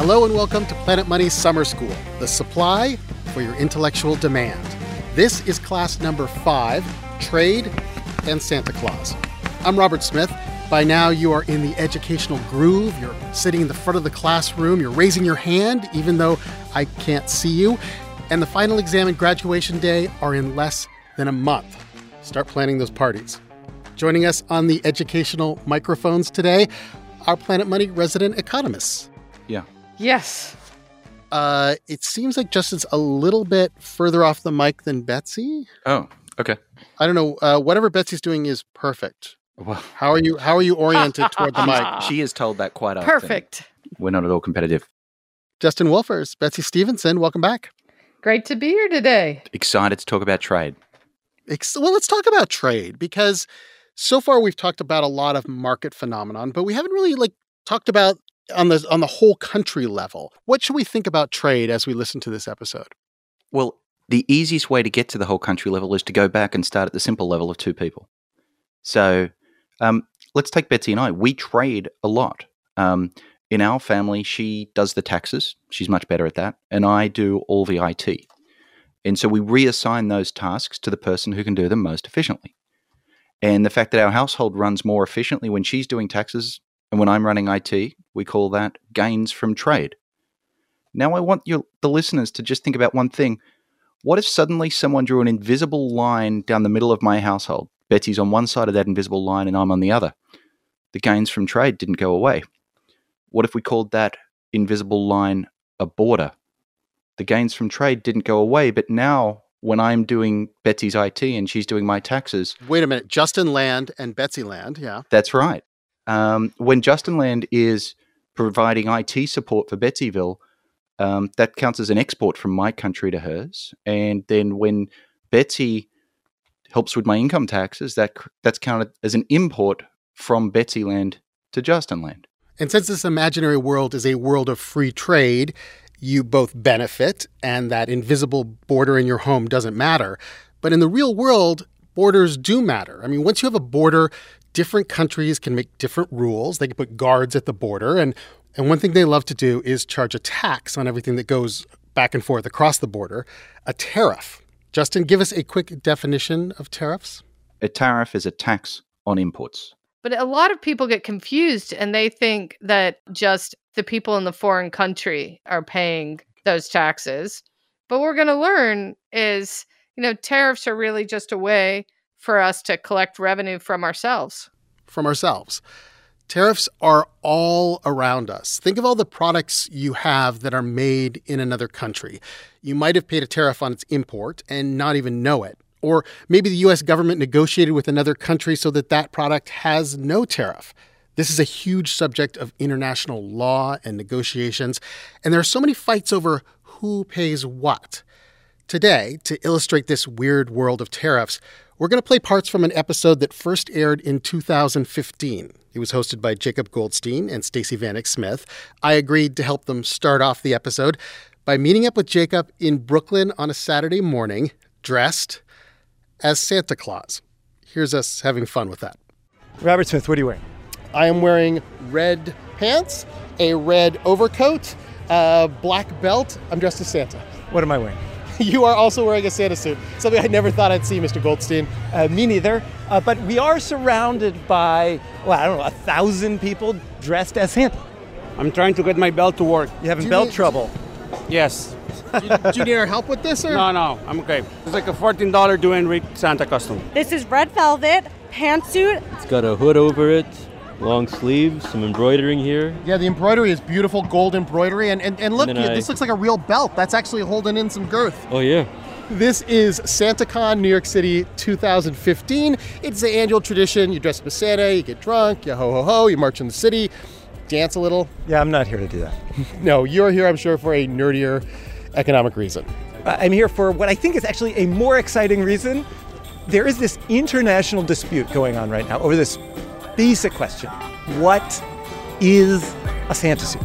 Hello and welcome to Planet Money's Summer School, the supply for your intellectual demand. This is class number five Trade and Santa Claus. I'm Robert Smith. By now, you are in the educational groove. You're sitting in the front of the classroom. You're raising your hand, even though I can't see you. And the final exam and graduation day are in less than a month. Start planning those parties. Joining us on the educational microphones today, our Planet Money resident economists. Yeah. Yes. Uh, it seems like Justin's a little bit further off the mic than Betsy. Oh, okay. I don't know. Uh, whatever Betsy's doing is perfect. Well, How are you? How are you oriented toward the mic? she is told that quite often. Perfect. We're not at all competitive. Justin Wolfers, Betsy Stevenson, welcome back. Great to be here today. Excited to talk about trade. Ex- Well, let's talk about trade because so far we've talked about a lot of market phenomenon, but we haven't really like talked about on the on the whole country level. What should we think about trade as we listen to this episode? Well, the easiest way to get to the whole country level is to go back and start at the simple level of two people. So um, let's take Betsy and I. We trade a lot. Um, in our family, she does the taxes. She's much better at that. And I do all the IT. And so we reassign those tasks to the person who can do them most efficiently. And the fact that our household runs more efficiently when she's doing taxes and when I'm running IT, we call that gains from trade. Now, I want you, the listeners, to just think about one thing. What if suddenly someone drew an invisible line down the middle of my household? Betsy's on one side of that invisible line and I'm on the other. The gains from trade didn't go away. What if we called that invisible line a border? The gains from trade didn't go away, but now when I'm doing Betsy's IT and she's doing my taxes, Wait a minute, Justin Land and Betsy Land, yeah. that's right. Um, when Justin Land is providing IT support for Betsyville, um, that counts as an export from my country to hers. And then when Betsy helps with my income taxes, that that's counted as an import from Betsy Land to Justin Land. And since this imaginary world is a world of free trade, you both benefit, and that invisible border in your home doesn't matter. But in the real world, borders do matter. I mean, once you have a border, different countries can make different rules. They can put guards at the border. And, and one thing they love to do is charge a tax on everything that goes back and forth across the border a tariff. Justin, give us a quick definition of tariffs. A tariff is a tax on imports. But a lot of people get confused and they think that just the people in the foreign country are paying those taxes. But what we're going to learn is, you know, tariffs are really just a way for us to collect revenue from ourselves. from ourselves. Tariffs are all around us. Think of all the products you have that are made in another country. You might have paid a tariff on its import and not even know it. Or maybe the US government negotiated with another country so that that product has no tariff. This is a huge subject of international law and negotiations, and there are so many fights over who pays what. Today, to illustrate this weird world of tariffs, we're going to play parts from an episode that first aired in 2015. It was hosted by Jacob Goldstein and Stacey Vanek Smith. I agreed to help them start off the episode by meeting up with Jacob in Brooklyn on a Saturday morning, dressed as Santa Claus. Here's us having fun with that. Robert Smith, what are you wearing? I am wearing red pants, a red overcoat, a black belt. I'm dressed as Santa. What am I wearing? You are also wearing a Santa suit, something I never thought I'd see, Mr. Goldstein. Uh, me neither. Uh, but we are surrounded by, well, I don't know, a thousand people dressed as Santa. I'm trying to get my belt to work. You having Do you belt need- trouble? Yes. Do you need our help with this, or? No, no, I'm okay. It's like a $14 doing Reed Santa costume. This is red velvet pantsuit. It's got a hood over it, long sleeves, some embroidering here. Yeah, the embroidery is beautiful gold embroidery, and and, and look, And then I- this looks like a real belt. That's actually holding in some girth. Oh yeah. This is SantaCon New York City 2015. It's the annual tradition. You dress up as Santa, you get drunk, you ho ho ho, you march in the city, dance a little. Yeah, I'm not here to do that. No, you're here, I'm sure, for a nerdier economic reason. Uh, I'm here for what I think is actually a more exciting reason. There is this international dispute going on right now over this basic question What is a Santa suit?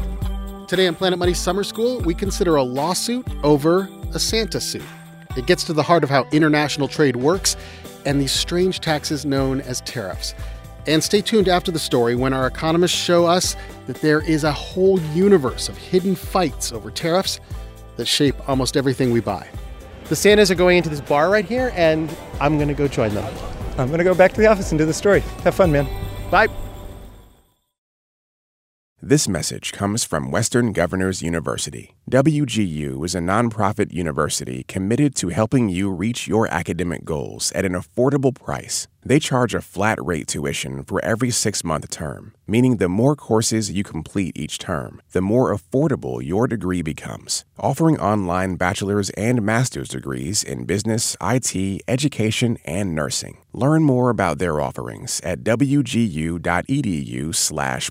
Today on Planet Money Summer School, we consider a lawsuit over a Santa suit. It gets to the heart of how international trade works and these strange taxes known as tariffs. And stay tuned after the story when our economists show us that there is a whole universe of hidden fights over tariffs that shape almost everything we buy. The Santas are going into this bar right here, and I'm going to go join them. I'm going to go back to the office and do the story. Have fun, man. Bye. This message comes from Western Governors University. WGU is a nonprofit university committed to helping you reach your academic goals at an affordable price. They charge a flat rate tuition for every six month term, meaning the more courses you complete each term, the more affordable your degree becomes. Offering online bachelor's and master's degrees in business, IT, education, and nursing. Learn more about their offerings at wgu.edu/slash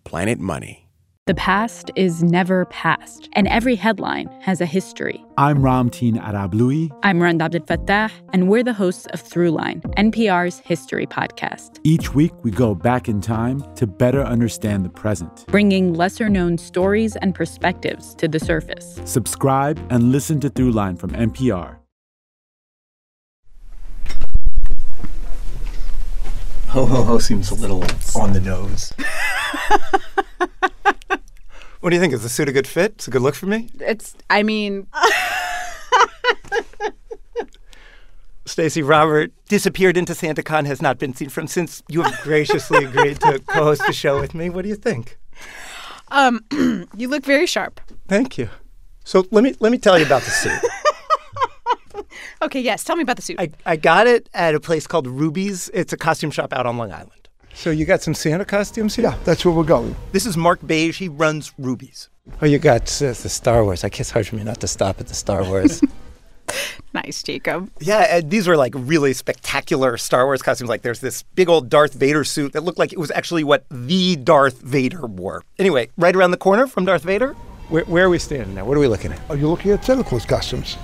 planetmoney. The past is never past, and every headline has a history. I'm Ramteen Arablouei. I'm Rand Abdel Fattah, and we're the hosts of Throughline, NPR's history podcast. Each week, we go back in time to better understand the present, bringing lesser known stories and perspectives to the surface. Subscribe and listen to Throughline from NPR. Ho ho ho seems a little on the nose. what do you think? Is the suit a good fit? It's a good look for me? It's, I mean. Stacey Robert disappeared into SantaCon, has not been seen from since you have graciously agreed to co host the show with me. What do you think? Um, you look very sharp. Thank you. So let me let me tell you about the suit. okay, yes, tell me about the suit. I, I got it at a place called Rubie's. It's a costume shop out on Long Island. So you got some Santa costumes here? Yeah, that's where we're going. This is Marc Beige. He runs Rubie's. Oh, you got uh, the Star Wars. I guess it's hard for me not to stop at the Star Wars. nice, Jacob. Yeah, these were like really spectacular Star Wars costumes. Like there's this big old Darth Vader suit that looked like it was actually what the Darth Vader wore. Anyway, right around the corner from Darth Vader. Where, where are we standing now? What are we looking at? Are you looking at Santa Claus costumes?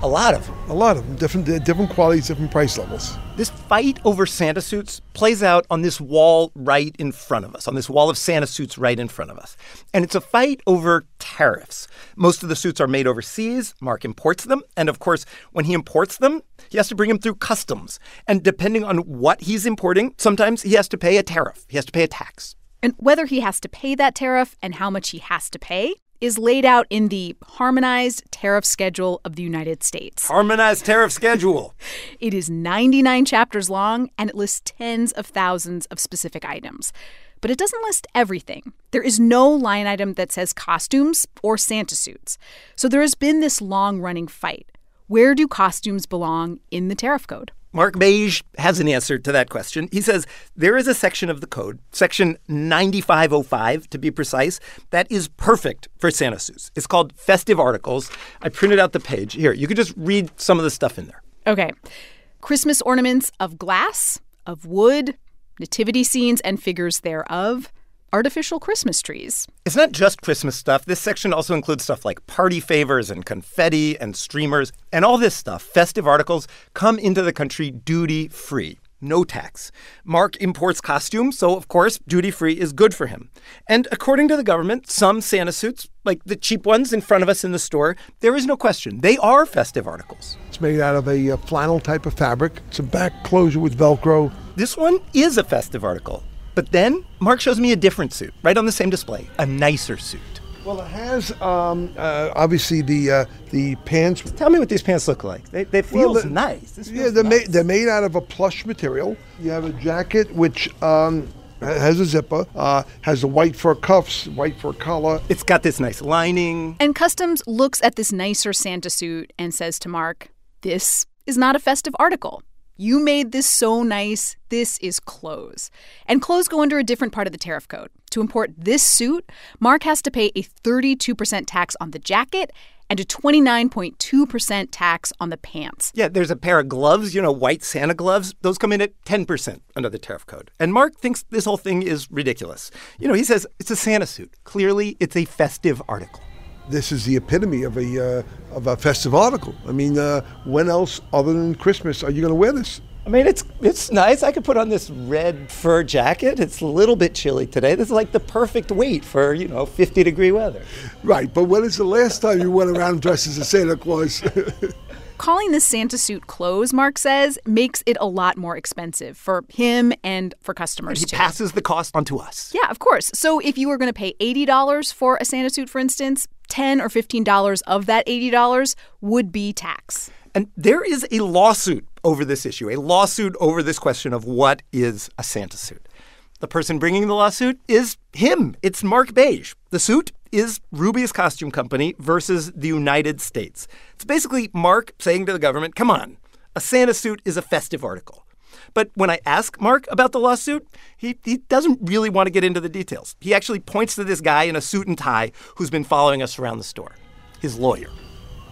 A lot of them. A lot of them. Different, different qualities, different price levels. This fight over Santa suits plays out on this wall right in front of us, on this wall of Santa suits right in front of us. And it's a fight over tariffs. Most of the suits are made overseas. Mark imports them. And of course, when he imports them, he has to bring them through customs. And depending on what he's importing, sometimes he has to pay a tariff, he has to pay a tax. And whether he has to pay that tariff and how much he has to pay is laid out in the Harmonized Tariff Schedule of the United States. Harmonized Tariff Schedule. it is 99 chapters long and it lists tens of thousands of specific items. But it doesn't list everything. There is no line item that says costumes or Santa suits. So there has been this long running fight. Where do costumes belong in the tariff code? Marc Beige has an answer to that question. He says there is a section of the code, section 9505 to be precise, that is perfect for Santa suits. It's called Festive Articles. I printed out the page. Here, you could just read some of the stuff in there. Okay. Christmas ornaments of glass, of wood, nativity scenes and figures thereof, artificial Christmas trees. It's not just Christmas stuff. This section also includes stuff like party favors and confetti and streamers. And all this stuff, festive articles, come into the country duty free. No tax. Mark imports costumes, so of course, duty free is good for him. And according to the government, some Santa suits, like the cheap ones in front of us in the store, there is no question. They are festive articles. It's made out of a uh, flannel type of fabric. It's a back closure with Velcro. This one is a festive article. But then Mark shows me a different suit right on the same display, a nicer suit. Well, it has um, uh, obviously the uh, the pants. Tell me what these pants look like. They, they feel well, nice. This yeah, they're nice. made they're made out of a plush material. You have a jacket which um, has a zipper, uh, has the white fur cuffs, white fur collar. It's got this nice lining. And Customs looks at this nicer Santa suit and says to Mark, "This is not a festive article." You made this so nice. This is clothes. And clothes go under a different part of the tariff code. To import this suit, Mark has to pay a 32% tax on the jacket and a 29.2% tax on the pants. Yeah, there's a pair of gloves, you know, white Santa gloves. Those come in at 10% under the tariff code. And Mark thinks this whole thing is ridiculous. You know, he says it's a Santa suit. Clearly, it's a festive article this is the epitome of a uh, of a festive article. I mean, uh, when else other than Christmas are you going to wear this? I mean, it's it's nice. I could put on this red fur jacket. It's a little bit chilly today. This is like the perfect weight for you know 50 degree weather. Right, but when is the last time you went around dressed as a Santa Claus? calling this Santa suit clothes, Mark says, makes it a lot more expensive for him and for customers He too. passes the cost on to us. Yeah, of course. So if you were going to pay $80 for a Santa suit, for instance, 10 or $15 of that $80 would be tax. And there is a lawsuit over this issue, a lawsuit over this question of what is a Santa suit. The person bringing the lawsuit is him. It's Marc Beige. The suit is Rubie's Costume Company versus the United States. It's basically Mark saying to the government, come on, a Santa suit is a festive article. But when I ask Mark about the lawsuit, he, he doesn't really want to get into the details. He actually points to this guy in a suit and tie who's been following us around the store, his lawyer.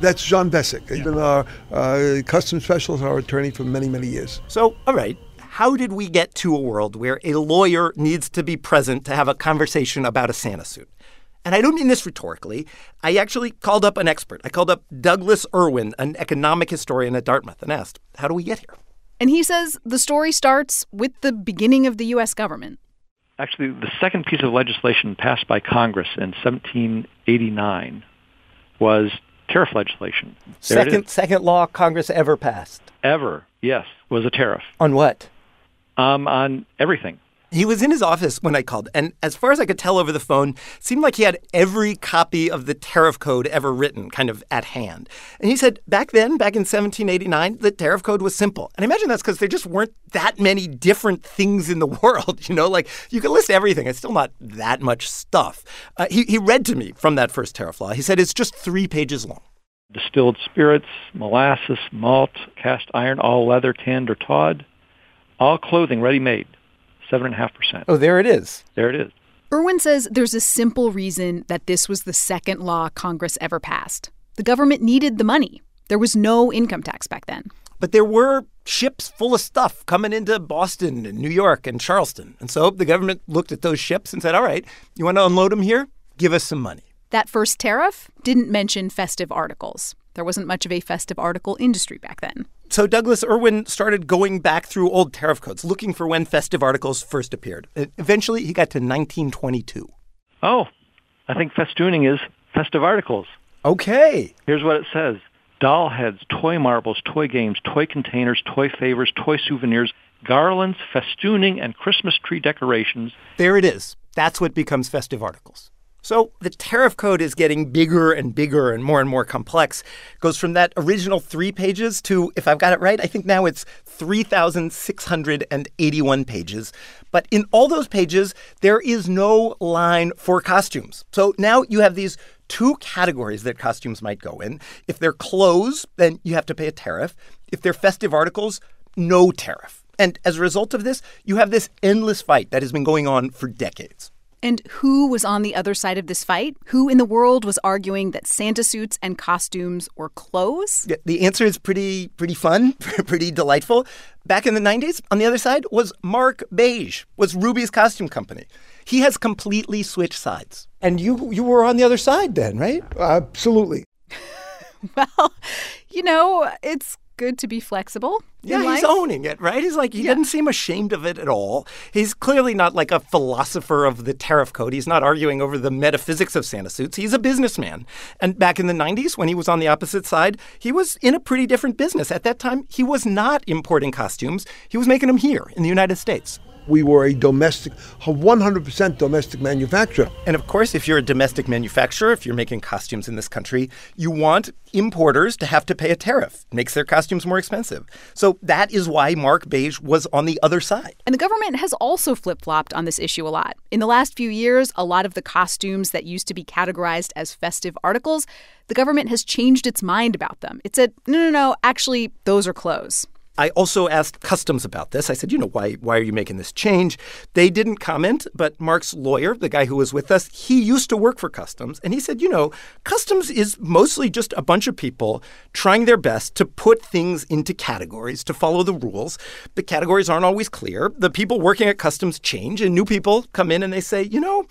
That's John Bessick. He's been our uh, customs specialist, our attorney for many, many years. So, all right, how did we get to a world where a lawyer needs to be present to have a conversation about a Santa suit? And I don't mean this rhetorically. I actually called up an expert. I called up Douglas Irwin, an economic historian at Dartmouth, and asked, How do we get here? And he says the story starts with the beginning of the U.S. government. Actually, the second piece of legislation passed by Congress in 1789 was tariff legislation. There it Second, second law Congress ever passed. Ever, yes, was a tariff. On what? Um, on everything. He was in his office when I called, and as far as I could tell over the phone, seemed like he had every copy of the tariff code ever written kind of at hand. And he said back then, back in 1789, the tariff code was simple. And I imagine that's because there just weren't that many different things in the world. You know, like you could list everything, it's still not that much stuff. Uh, he, he read to me from that first tariff law. He said it's just three pages long. Distilled spirits, molasses, malt, cast iron, all leather, tanned or tawed, all clothing ready made, 7.5%. Oh, there it is. There it is. Irwin says there's a simple reason that this was the second law Congress ever passed. The government needed the money. There was no income tax back then. But there were ships full of stuff coming into Boston and New York and Charleston. And so the government looked at those ships and said, all right, you want to unload them here? Give us some money. That first tariff didn't mention festive articles. There wasn't much of a festive article industry back then. So Douglas Irwin started going back through old tariff codes, looking for when festive articles first appeared. Eventually, he got to 1922. Oh, I think festooning is festive articles. Okay. Here's what it says. Doll heads, toy marbles, toy games, toy containers, toy favors, toy souvenirs, garlands, festooning, and Christmas tree decorations. There it is. That's what becomes festive articles. So the tariff code is getting bigger and bigger and more and more complex. It goes from that original three pages to, if I've got it right, I think now it's 3,681 pages. But in all those pages, there is no line for costumes. So now you have these two categories that costumes might go in. If they're clothes, then you have to pay a tariff. If they're festive articles, no tariff. And as a result of this, you have this endless fight that has been going on for decades. And who was on the other side of this fight? Who in the world was arguing that Santa suits and costumes were clothes? Yeah, The answer is pretty pretty fun, pretty delightful. Back in the 90s, on the other side was Marc Beige, was Rubie's costume company. He has completely switched sides. And you you were on the other side then, right? Absolutely. Well, you know, it's good to be flexible. Yeah, he's life. owning it, right? He's like, he didn't seem ashamed of it at all. He's clearly not like a philosopher of the tariff code. He's not arguing over the metaphysics of Santa suits. He's a businessman. And back in the 90s, when he was on the opposite side, he was in a pretty different business. At that time, he was not importing costumes, he was making them here in the United States. We were a domestic, a 100% domestic manufacturer. And of course, if you're a domestic manufacturer, if you're making costumes in this country, you want importers to have to pay a tariff. It makes their costumes more expensive. So that is why Marc Beige was on the other side. And the government has also flip flopped on this issue a lot. In the last few years, a lot of the costumes that used to be categorized as festive articles, the government has changed its mind about them. It said, no, no, no, actually, those are clothes. I also asked Customs about this. I said, you know, why, why are you making this change? They didn't comment, but Mark's lawyer, the guy who was with us, he used to work for Customs. And he said, you know, Customs is mostly just a bunch of people trying their best to put things into categories, to follow the rules. The categories aren't always clear. The people working at Customs change, and new people come in and they say, you know,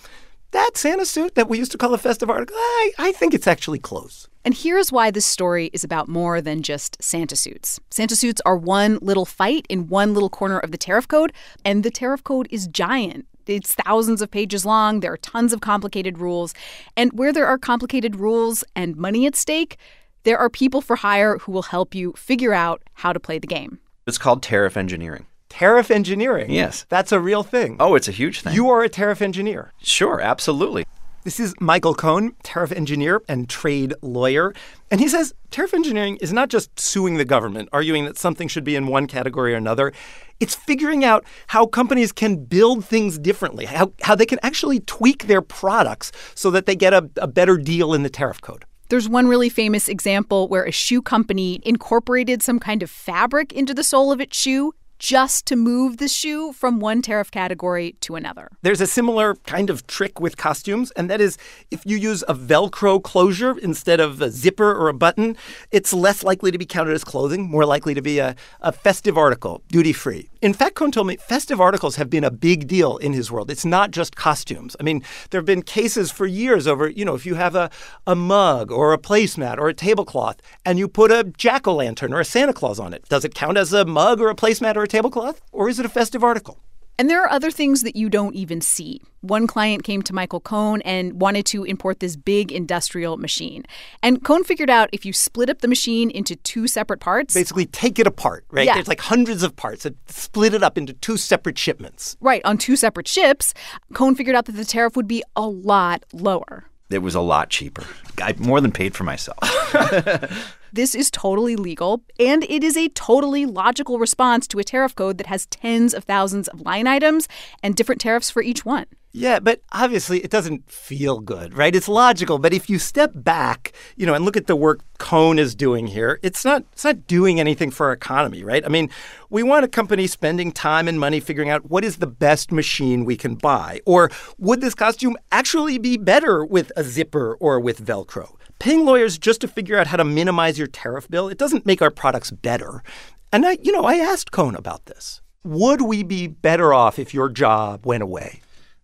that Santa suit that we used to call a festive article, I, I think it's actually clothes. And here's why this story is about more than just Santa suits. Santa suits are one little fight in one little corner of the tariff code, and the tariff code is giant. It's thousands of pages long. There are tons of complicated rules. And where there are complicated rules and money at stake, there are people for hire who will help you figure out how to play the game. It's called tariff engineering. Tariff engineering. Yes. That's a real thing. Oh, it's a huge thing. You are a tariff engineer. Sure, absolutely. This is Michael Cohn, tariff engineer and trade lawyer. And he says tariff engineering is not just suing the government, arguing that something should be in one category or another. It's figuring out how companies can build things differently, how, how they can actually tweak their products so that they get a, a better deal in the tariff code. There's one really famous example where a shoe company incorporated some kind of fabric into the sole of its shoe just to move the shoe from one tariff category to another. There's a similar kind of trick with costumes, and that is if you use a Velcro closure instead of a zipper or a button, it's less likely to be counted as clothing, more likely to be a, a festive article, duty free. In fact, Cohn told me festive articles have been a big deal in his world. It's not just costumes. I mean, there have been cases for years over, you know, if you have a, a mug or a placemat or a tablecloth and you put a jack o' lantern or a Santa Claus on it, does it count as a mug or a placemat or a tablecloth? Or is it a festive article? And there are other things that you don't even see. One client came to Michael Cohn and wanted to import this big industrial machine. And Cohn figured out if you split up the machine into two separate parts. Basically, take it apart, right? Yeah. There's like hundreds of parts. and Split it up into two separate shipments. Right, on two separate ships. Cohn figured out that the tariff would be a lot lower. It was a lot cheaper. I more than paid for myself. This is totally legal, and it is a totally logical response to a tariff code that has tens of thousands of line items and different tariffs for each one. Yeah, but obviously it doesn't feel good, right? It's logical, but if you step back, you know, and look at the work Cohn is doing here, it's not it's not doing anything for our economy, right? I mean, we want a company spending time and money figuring out what is the best machine we can buy, or would this costume actually be better with a zipper or with Velcro? Paying lawyers just to figure out how to minimize your tariff bill, it doesn't make our products better. And I, you know, I asked Cohn about this. Would we be better off if your job went away?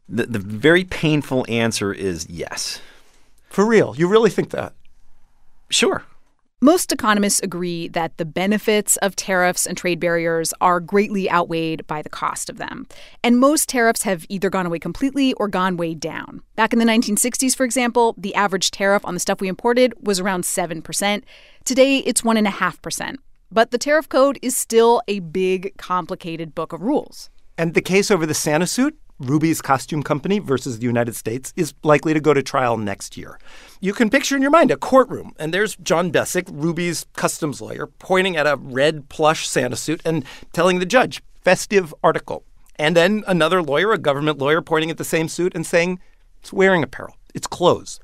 The, the very painful answer is yes. For real? You really think that? Sure. Most economists agree that the benefits of tariffs and trade barriers are greatly outweighed by the cost of them. And most tariffs have either gone away completely or gone way down. Back in the 1960s, for example, the average tariff on the stuff we imported was around 7%. Today, it's 1.5%. But the tariff code is still a big, complicated book of rules. And the case over the Santa suit, Rubie's costume company versus the United States, is likely to go to trial next year. You can picture in your mind a courtroom, and there's John Bessick, Rubie's customs lawyer, pointing at a red plush Santa suit and telling the judge, festive article. And then another lawyer, a government lawyer, pointing at the same suit and saying, it's wearing apparel, it's clothes.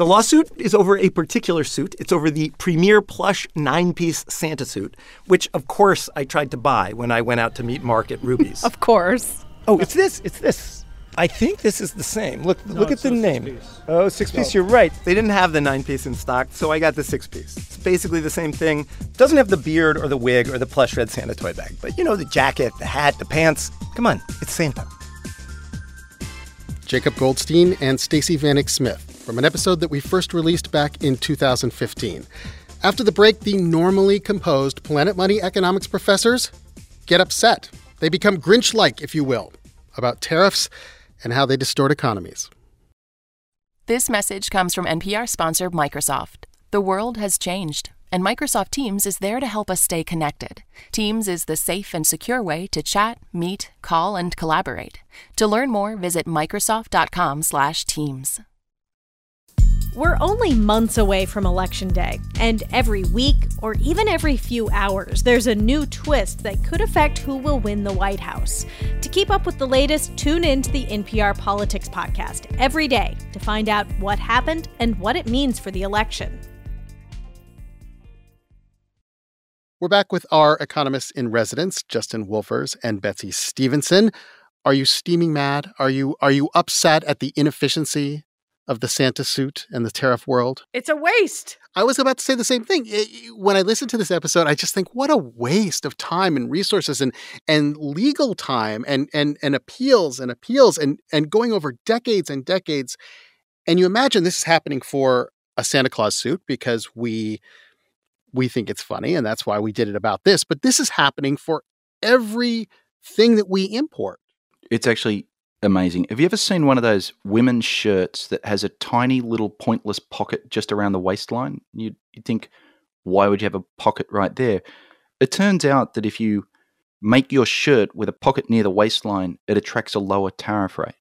The lawsuit is over a particular suit. It's over the premier plush nine piece Santa suit, which, of course, I tried to buy when I went out to meet Mark at Rubie's. Of course. Oh, it's this. It's this. I think this is the same. Look, look at the name. Oh, six piece. You're right. They didn't have the nine piece in stock, so I got the six piece. It's basically the same thing. Doesn't have the beard or the wig or the plush red Santa toy bag, but you know the jacket, the hat, the pants. Come on, it's Santa. Jacob Goldstein and Stacey Vanek Smith from an episode that we first released back in 2015. After the break, the normally composed Planet Money economics professors get upset. They become Grinch like, if you will, about tariffs and how they distort economies. This message comes from NPR sponsor Microsoft. The world has changed, and Microsoft Teams is there to help us stay connected. Teams is the safe and secure way to chat, meet, call, and collaborate. To learn more, visit microsoft.com/teams. We're only months away from Election Day, and every week, or even every few hours, there's a new twist that could affect who will win the White House. To keep up with the latest, tune in to the NPR Politics Podcast every day to find out what happened and what it means for the election. We're back with our economists in residence, Justin Wolfers and Betsy Stevenson. Are you steaming mad? Are you are you upset at the inefficiency of the Santa suit and the tariff world? It's a waste. I was about to say the same thing. It- when I listen to this episode, I just think what a waste of time and resources and and legal time and and and appeals and appeals and and going over decades and decades. And you imagine this is happening for a Santa Claus suit because we we think it's funny and that's why we did it about this, but this is happening for every thing that we import. It's actually amazing. Have you ever seen one of those women's shirts that has a tiny little pointless pocket just around the waistline? You'd, you'd think, Why would you have a pocket right there? It turns out that if you make your shirt with a pocket near the waistline, it attracts a lower tariff rate.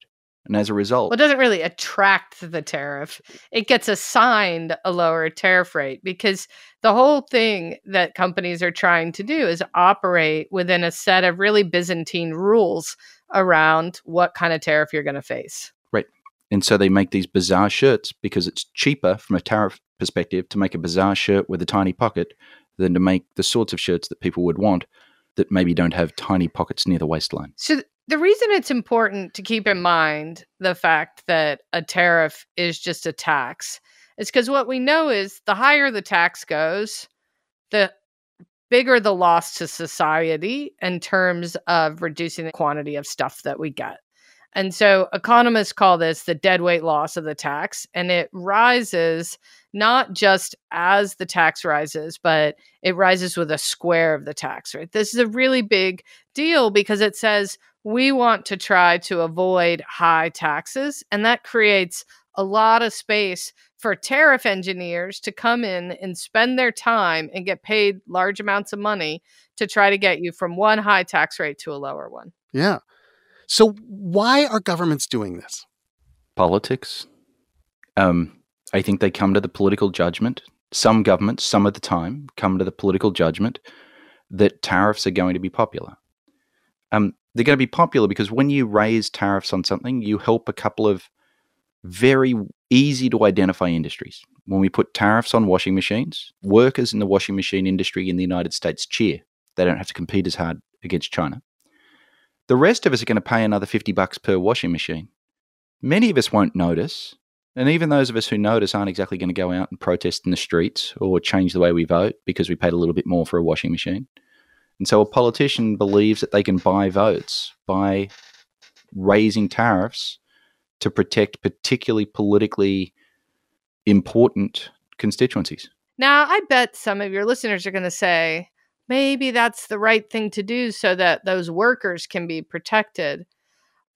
And as a result, Well, it doesn't really attract the tariff. It gets assigned a lower tariff rate because the whole thing that companies are trying to do is operate within a set of really Byzantine rules around what kind of tariff you're going to face. Right. And so they make these bizarre shirts because it's cheaper from a tariff perspective to make a bizarre shirt with a tiny pocket than to make the sorts of shirts that people would want that maybe don't have tiny pockets near the waistline. So th- the reason it's important to keep in mind the fact that a tariff is just a tax is because what we know is the higher the tax goes, the bigger the loss to society in terms of reducing the quantity of stuff that we get. And so economists call this the deadweight loss of the tax. And it rises not just as the tax rises, but it rises with a square of the tax, right? This is a really big deal because it says we want to try to avoid high taxes. And that creates a lot of space for tariff engineers to come in and spend their time and get paid large amounts of money to try to get you from one high tax rate to a lower one. Yeah. So why are governments doing this? Politics. Um, I think they come to the political judgment. Some governments, some of the time, come to the political judgment that tariffs are going to be popular. Um, they're going to be popular because when you raise tariffs on something, you help a couple of very easy to identify industries. When we put tariffs on washing machines, workers in the washing machine industry in the United States cheer. They don't have to compete as hard against China. The rest of us are going to pay another 50 bucks per washing machine. Many of us won't notice, and even those of us who notice aren't exactly going to go out and protest in the streets or change the way we vote because we paid a little bit more for a washing machine. And so a politician believes that they can buy votes by raising tariffs to protect particularly politically important constituencies. Now, I bet some of your listeners are going to say, maybe that's the right thing to do so that those workers can be protected.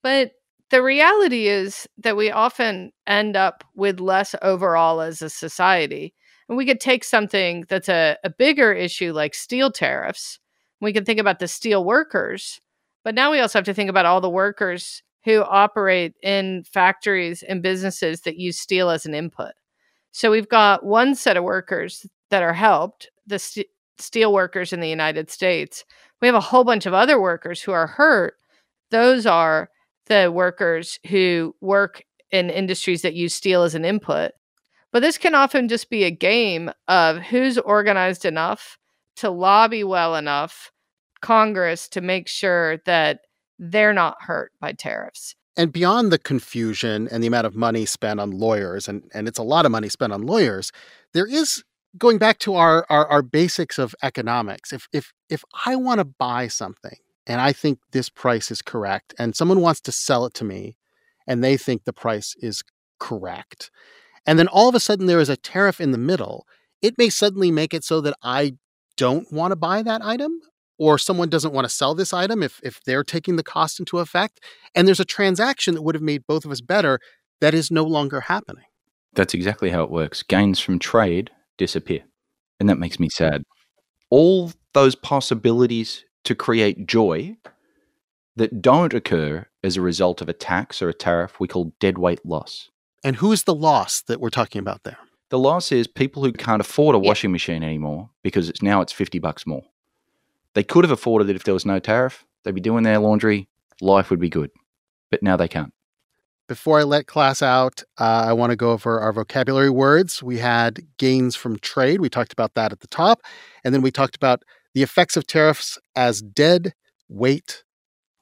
But the reality is that we often end up with less overall as a society. And we could take something that's a, a bigger issue like steel tariffs. We can think about the steel workers, but now we also have to think about all the workers who operate in factories and businesses that use steel as an input. So we've got one set of workers that are helped, the st- steel workers in the United States. We have a whole bunch of other workers who are hurt. Those are the workers who work in industries that use steel as an input. But this can often just be a game of who's organized enough to lobby well enough Congress to make sure that they're not hurt by tariffs. And beyond the confusion and the amount of money spent on lawyers, and, and it's a lot of money spent on lawyers, there is going back to our, our, our basics of economics. If if if I want to buy something and I think this price is correct, and someone wants to sell it to me and they think the price is correct, and then all of a sudden there is a tariff in the middle, it may suddenly make it so that I don't want to buy that item or someone doesn't want to sell this item if, if they're taking the cost into effect. And there's a transaction that would have made both of us better that is no longer happening. That's exactly how it works. Gains from trade disappear. And that makes me sad. All those possibilities to create joy that don't occur as a result of a tax or a tariff we call deadweight loss. And who's the loss that we're talking about there? The loss is people who can't afford a washing machine anymore because it's now it's 50 bucks more. They could have afforded it if there was no tariff. They'd be doing their laundry. Life would be good. But now they can't. Before I let class out, uh, I want to go over our vocabulary words. We had gains from trade. We talked about that at the top. And then we talked about the effects of tariffs as dead weight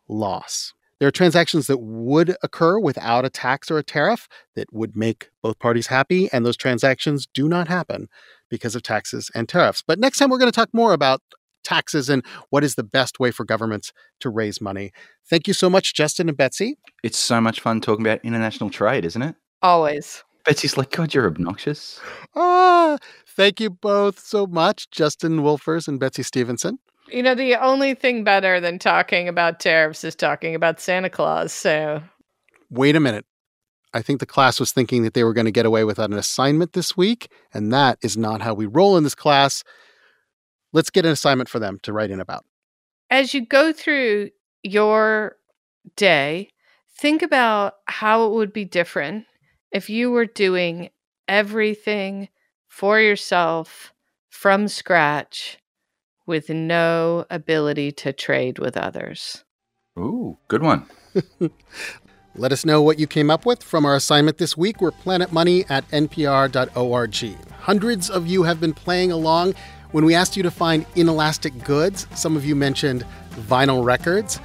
loss. There are transactions that would occur without a tax or a tariff that would make both parties happy, and those transactions do not happen because of taxes and tariffs. But next time, we're going to talk more about taxes and what is the best way for governments to raise money. Thank you so much, Justin and Betsy. It's so much fun talking about international trade, isn't it? Always. Betsy's like, God, you're obnoxious. Ah, thank you both so much, Justin Wolfers and Betsy Stevenson. You know, the only thing better than talking about tariffs is talking about Santa Claus. So, wait a minute. I think the class was thinking that they were going to get away without an assignment this week, and that is not how we roll in this class. Let's get an assignment for them to write in about. As you go through your day, think about how it would be different if you were doing everything for yourself from scratch with no ability to trade with others. Ooh, good one. Let us know what you came up with from our assignment this week. We're planetmoney at npr.org. Hundreds of you have been playing along. When we asked you to find inelastic goods, some of you mentioned vinyl records,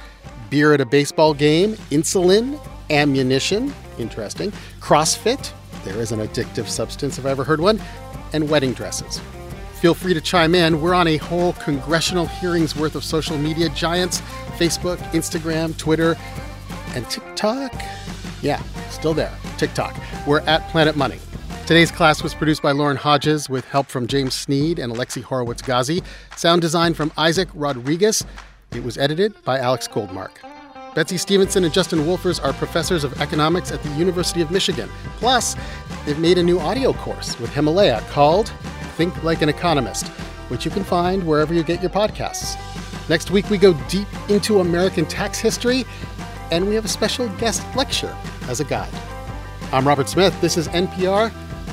beer at a baseball game, insulin, ammunition, interesting, CrossFit, there is an addictive substance if I ever heard one, and wedding dresses. Feel free to chime in. We're on a whole congressional hearings worth of social media giants Facebook, Instagram, Twitter, and TikTok. Yeah, still there. TikTok. We're at Planet Money. Today's class was produced by Lauren Hodges with help from James Sneed and Alexi Horowitz Ghazi. Sound design from Isaac Rodriguez. It was edited by Alex Goldmark. Betsy Stevenson and Justin Wolfers are professors of economics at the University of Michigan. Plus, they've made a new audio course with Himalaya called Think Like an Economist, which you can find wherever you get your podcasts. Next week, we go deep into American tax history, and we have a special guest lecture as a guide. I'm Robert Smith. This is NPR.